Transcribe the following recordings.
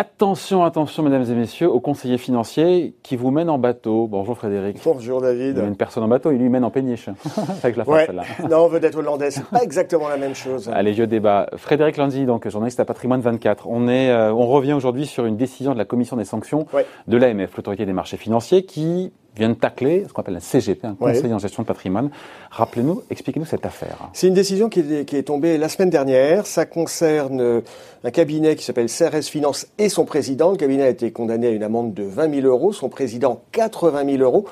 Attention, attention, mesdames et messieurs, au conseiller financier qui vous mène en bateau. Bonjour Frédéric. Bonjour David. Il y a une personne en bateau, il lui mène en péniche. Avec la ouais. là. non, vedette hollandaise, c'est pas exactement la même chose. Allez, je débat. Frédéric Landy, donc journaliste à Patrimoine 24. On est, euh, on revient aujourd'hui sur une décision de la commission des sanctions ouais. de l'AMF, l'autorité des marchés financiers, qui vient de tacler ce qu'on appelle un CGP, un conseil en gestion de patrimoine. Rappelez-nous, expliquez-nous cette affaire. C'est une décision qui est, qui est, tombée la semaine dernière. Ça concerne un cabinet qui s'appelle CRS Finance et son président. Le cabinet a été condamné à une amende de 20 000 euros, son président 80 000 euros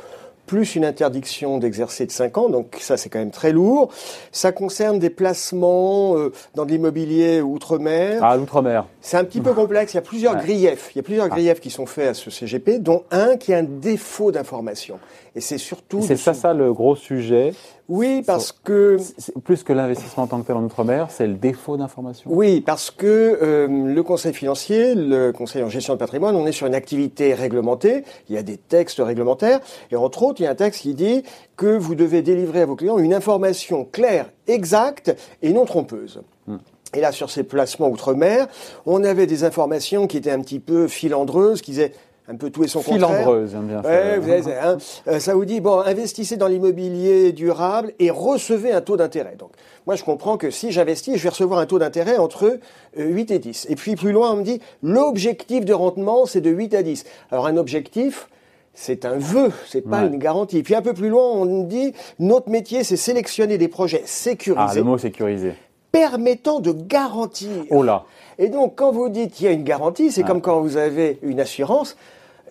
plus une interdiction d'exercer de 5 ans, donc ça c'est quand même très lourd. Ça concerne des placements euh, dans de l'immobilier outre-mer. Ah, l'outre-mer. C'est un petit peu complexe, il y a plusieurs ouais. griefs. Il y a plusieurs ah. griefs qui sont faits à ce CGP, dont un qui est un défaut d'information. Et c'est surtout... C'est ça, ça le gros sujet Oui, parce que... Plus que l'investissement en tant que tel en outre-mer, c'est le défaut d'information Oui, parce que euh, le conseil financier, le conseil en gestion de patrimoine, on est sur une activité réglementée, il y a des textes réglementaires, et entre autres, il y a un texte qui dit que vous devez délivrer à vos clients une information claire, exacte et non trompeuse. Hmm. Et là, sur ces placements outre-mer, on avait des informations qui étaient un petit peu filandreuses, qui disaient un peu tout et son contraire. Filandreuse, j'aime bien ouais, vous avez, hein, euh, ça vous dit, bon, investissez dans l'immobilier durable et recevez un taux d'intérêt. Donc, moi, je comprends que si j'investis, je vais recevoir un taux d'intérêt entre 8 et 10. Et puis, plus loin, on me dit, l'objectif de rendement, c'est de 8 à 10. Alors, un objectif, c'est un vœu, c'est pas Ouais. une garantie. Puis un peu plus loin, on dit, notre métier, c'est sélectionner des projets Ah, sécurisés, le mot sécurisé. permettant de garantir. Oh là. Et donc, quand vous dites qu'il y a une garantie, c'est Ouais. comme quand vous avez une assurance.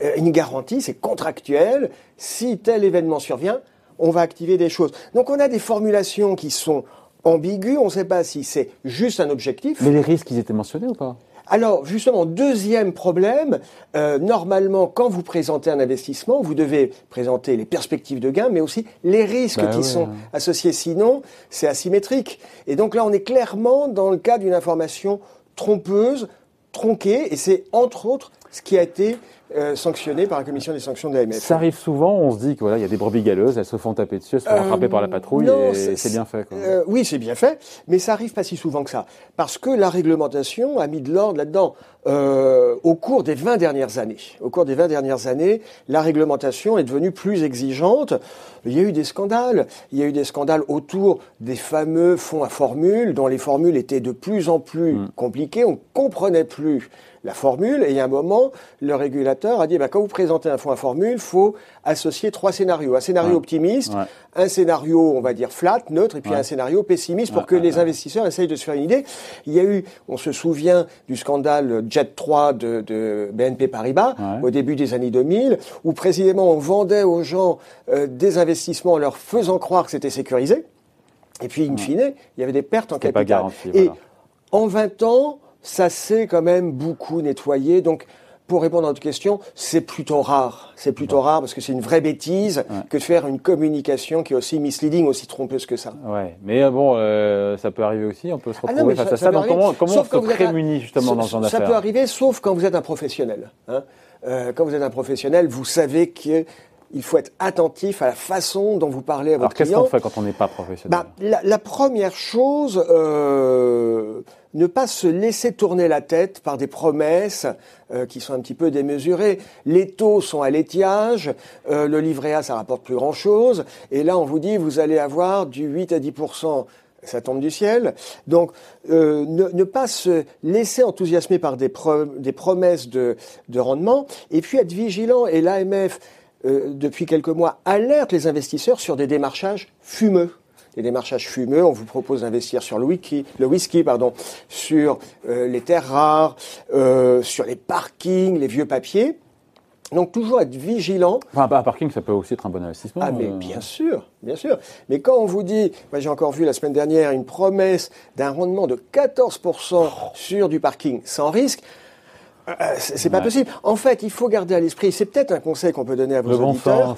Euh, Une garantie, c'est contractuel. Si tel événement survient, on va activer des choses. Donc, on a des formulations qui sont ambiguës. On ne sait pas si c'est juste un objectif. Mais les risques, ils étaient mentionnés ou pas? Alors, justement, deuxième problème, euh, normalement, quand vous présentez un investissement, vous devez présenter les perspectives de gain, mais aussi les risques Bah qui sont ouais. associés. Sinon, c'est asymétrique. Et donc là, on est clairement dans le cas d'une information trompeuse, tronquée, et c'est entre autres ce qui a été euh, sanctionné par la commission des sanctions de l'AMF. Ça arrive souvent, on se dit que voilà, il y a des brebis galeuses, elles se font taper dessus, elles se font Euh, attraper par la patrouille non, et c'est bien fait. Quoi. Euh, oui, c'est bien fait, mais ça arrive pas si souvent que ça. Parce que la réglementation a mis de l'ordre là-dedans. Euh, au cours des 20 dernières années, au cours des 20 dernières années, la réglementation est devenue plus exigeante. Il y a eu des scandales. Il y a eu des scandales autour des fameux fonds à formule, dont les formules étaient de plus en plus Mm. compliquées. On comprenait plus la formule. Et a un moment, le régulateur a dit, bah, quand vous présentez un fonds à formule, il faut associer trois scénarios. Un scénario Ouais. optimiste, Ouais. un scénario, on va dire, flat, neutre, et puis Ouais. un scénario pessimiste pour que les investisseurs essayent de se faire une idée. Il y a eu, on se souvient du scandale Jet 3 de, de BNP Paribas au début des années 2000, où précisément on vendait aux gens euh, des investissements en leur faisant croire que c'était sécurisé. Et puis, in fine, il y avait des pertes en pas capital. Et en 20 ans, ça s'est quand même beaucoup nettoyé. Donc, pour répondre à votre question, c'est plutôt rare. C'est plutôt rare parce que c'est une vraie bêtise que de faire une communication qui est aussi misleading, aussi trompeuse que ça. Ouais, mais euh, bon, euh, ça peut arriver aussi, on peut se Ah retrouver non, mais face ça- à ça ça. Donc comment, comment Sauf on se vous êtes un- prémunit justement dans ce genre Ça peut arriver, sauf quand vous êtes un professionnel. hein. Euh, quand vous êtes un professionnel, vous savez qu'il faut être attentif à la façon dont vous parlez à Alors votre qu'est-ce client. qu'on fait quand on n'est pas professionnel Bah, la, la première chose, euh, ne pas se laisser tourner la tête par des promesses euh, qui sont un petit peu démesurées. Les taux sont à l'étiage, euh, le livret A, ça rapporte plus grand-chose, et là, on vous dit, vous allez avoir du 8 à 10% ça tombe du ciel. Donc, euh, ne, ne pas se laisser enthousiasmer par des, pro- des promesses de, de rendement, et puis être vigilant. Et l'AMF, euh, depuis quelques mois, alerte les investisseurs sur des démarchages fumeux. Des démarchages fumeux, on vous propose d'investir sur le whisky, le whisky pardon, sur euh, les terres rares, euh, sur les parkings, les vieux papiers. Donc toujours être vigilant. Enfin, un parking, ça peut aussi être un bon investissement. Ah mais bien sûr, bien sûr. Mais quand on vous dit, moi j'ai encore vu la semaine dernière une promesse d'un rendement de 14% sur du parking sans risque, c'est c'est pas Ouais. possible. En fait, il faut garder à l'esprit, c'est peut-être un conseil qu'on peut donner à vos Le bon sens.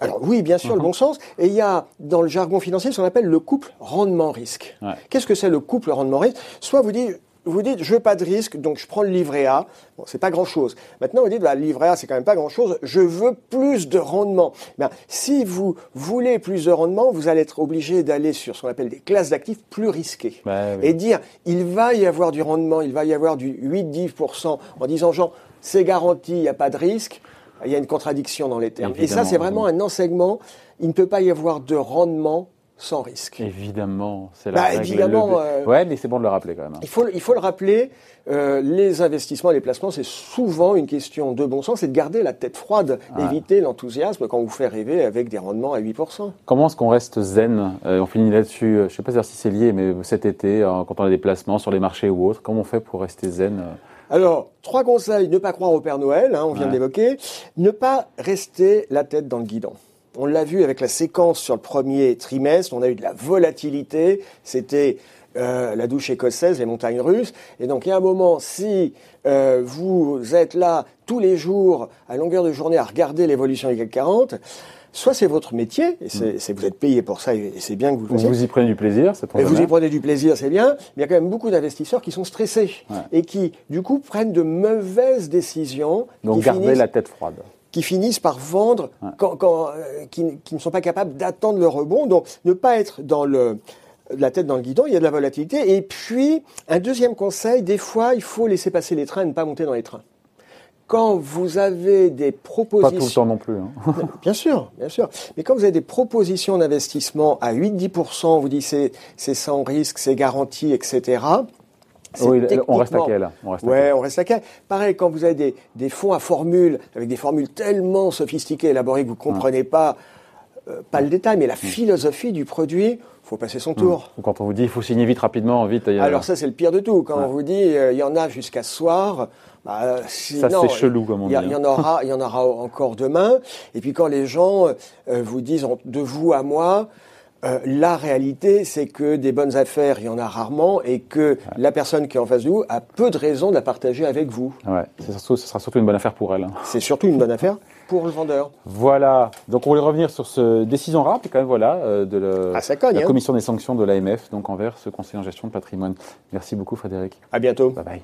Alors oui, bien sûr, le Mhm. bon sens. Et il y a dans le jargon financier ce qu'on appelle le couple rendement-risque. Ouais. Qu'est-ce que c'est le couple rendement-risque Soit vous dites, vous dites, je veux pas de risque, donc je prends le livret A. Bon, c'est pas grand-chose. Maintenant, vous dites, bah, le livret A, c'est quand même pas grand-chose. Je veux plus de rendement. Ben, si vous voulez plus de rendement, vous allez être obligé d'aller sur ce qu'on appelle des classes d'actifs plus risquées. Bah oui. Et dire, il va y avoir du rendement, il va y avoir du 8-10% en disant, Jean, c'est garanti, il n'y a pas de risque. Il y a une contradiction dans les termes. Et ça, c'est vraiment un enseignement. Il ne peut pas y avoir de rendement sans risque. Évidemment, c'est la Bah, règle. évidemment, Le- euh, Ouais, mais c'est bon de le rappeler quand même. hein. Il faut, il faut le rappeler, euh, les investissements, les placements, c'est souvent une question de bon sens, c'est de garder la tête froide, Ouais. éviter l'enthousiasme quand on vous fait rêver avec des rendements à 8%. Comment est-ce qu'on reste zen Euh, On finit là-dessus. Je ne sais pas si c'est lié, mais cet été, euh, quand on a des placements sur les marchés ou autres, comment on fait pour rester zen Alors, trois conseils, ne pas croire au Père Noël, hein, on vient Ouais. de l'évoquer, ne pas rester la tête dans le guidon. On l'a vu avec la séquence sur le premier trimestre, on a eu de la volatilité, c'était euh, la douche écossaise, les montagnes russes, et donc il y a un moment, si euh, vous êtes là tous les jours, à longueur de journée, à regarder l'évolution du CAC 40, soit c'est votre métier, et c'est, c'est- vous êtes payé pour ça, et c'est bien que vous le Vous y prenez du plaisir, c'est et vous y prenez du plaisir, c'est bien. Mais il y a quand même beaucoup d'investisseurs qui sont stressés Ouais. et qui, du coup, prennent de mauvaises décisions Donc gardez finissent, la tête froide. Qui finissent par vendre, Ouais. quand, quand, euh, qui, qui ne sont pas capables d'attendre le rebond. Donc, ne pas être dans le la tête dans le guidon, il y a de la volatilité. Et puis, un deuxième conseil, des fois, il faut laisser passer les trains et ne pas monter dans les trains. Quand vous avez des Pas propositions... tout le temps non plus. hein. Bien sûr, bien sûr. Mais quand vous avez des propositions d'investissement à 8-10%, on vous dit c'est c'est sans risque, c'est garanti, etc. Oui, on reste à quel On reste Ouais, on reste à quel Pareil, quand vous avez des, des fonds à formules, avec des formules tellement sophistiquées, élaborées que vous ne comprenez pas, euh, pas le détail, mais la philosophie du produit, faut passer son tour. Ou Quand on vous dit il faut signer vite, rapidement, vite. a- Alors ça, c'est le pire de tout. Quand Ouais. on vous dit euh, il y en a jusqu'à ce soir, bah, euh, Ça, c'est chelou, comme on il y, a- dit, il y hein. en aura, il y en aura encore demain. Et puis quand les gens euh, vous disent en- de vous à moi, euh, la réalité, c'est que des bonnes affaires, il y en a rarement, et que la personne qui est en face de vous a peu de raisons de la partager avec vous. Ouais, ce sera surtout une bonne affaire pour elle. hein. C'est surtout une bonne affaire pour le vendeur. Voilà. Donc on voulait revenir sur ce décision rare, puis quand même voilà, euh, de le- Ah, cogne, la hein. commission des sanctions de l'AMF, donc envers ce conseiller en gestion de patrimoine. Merci beaucoup Frédéric. À bientôt. Bye bye.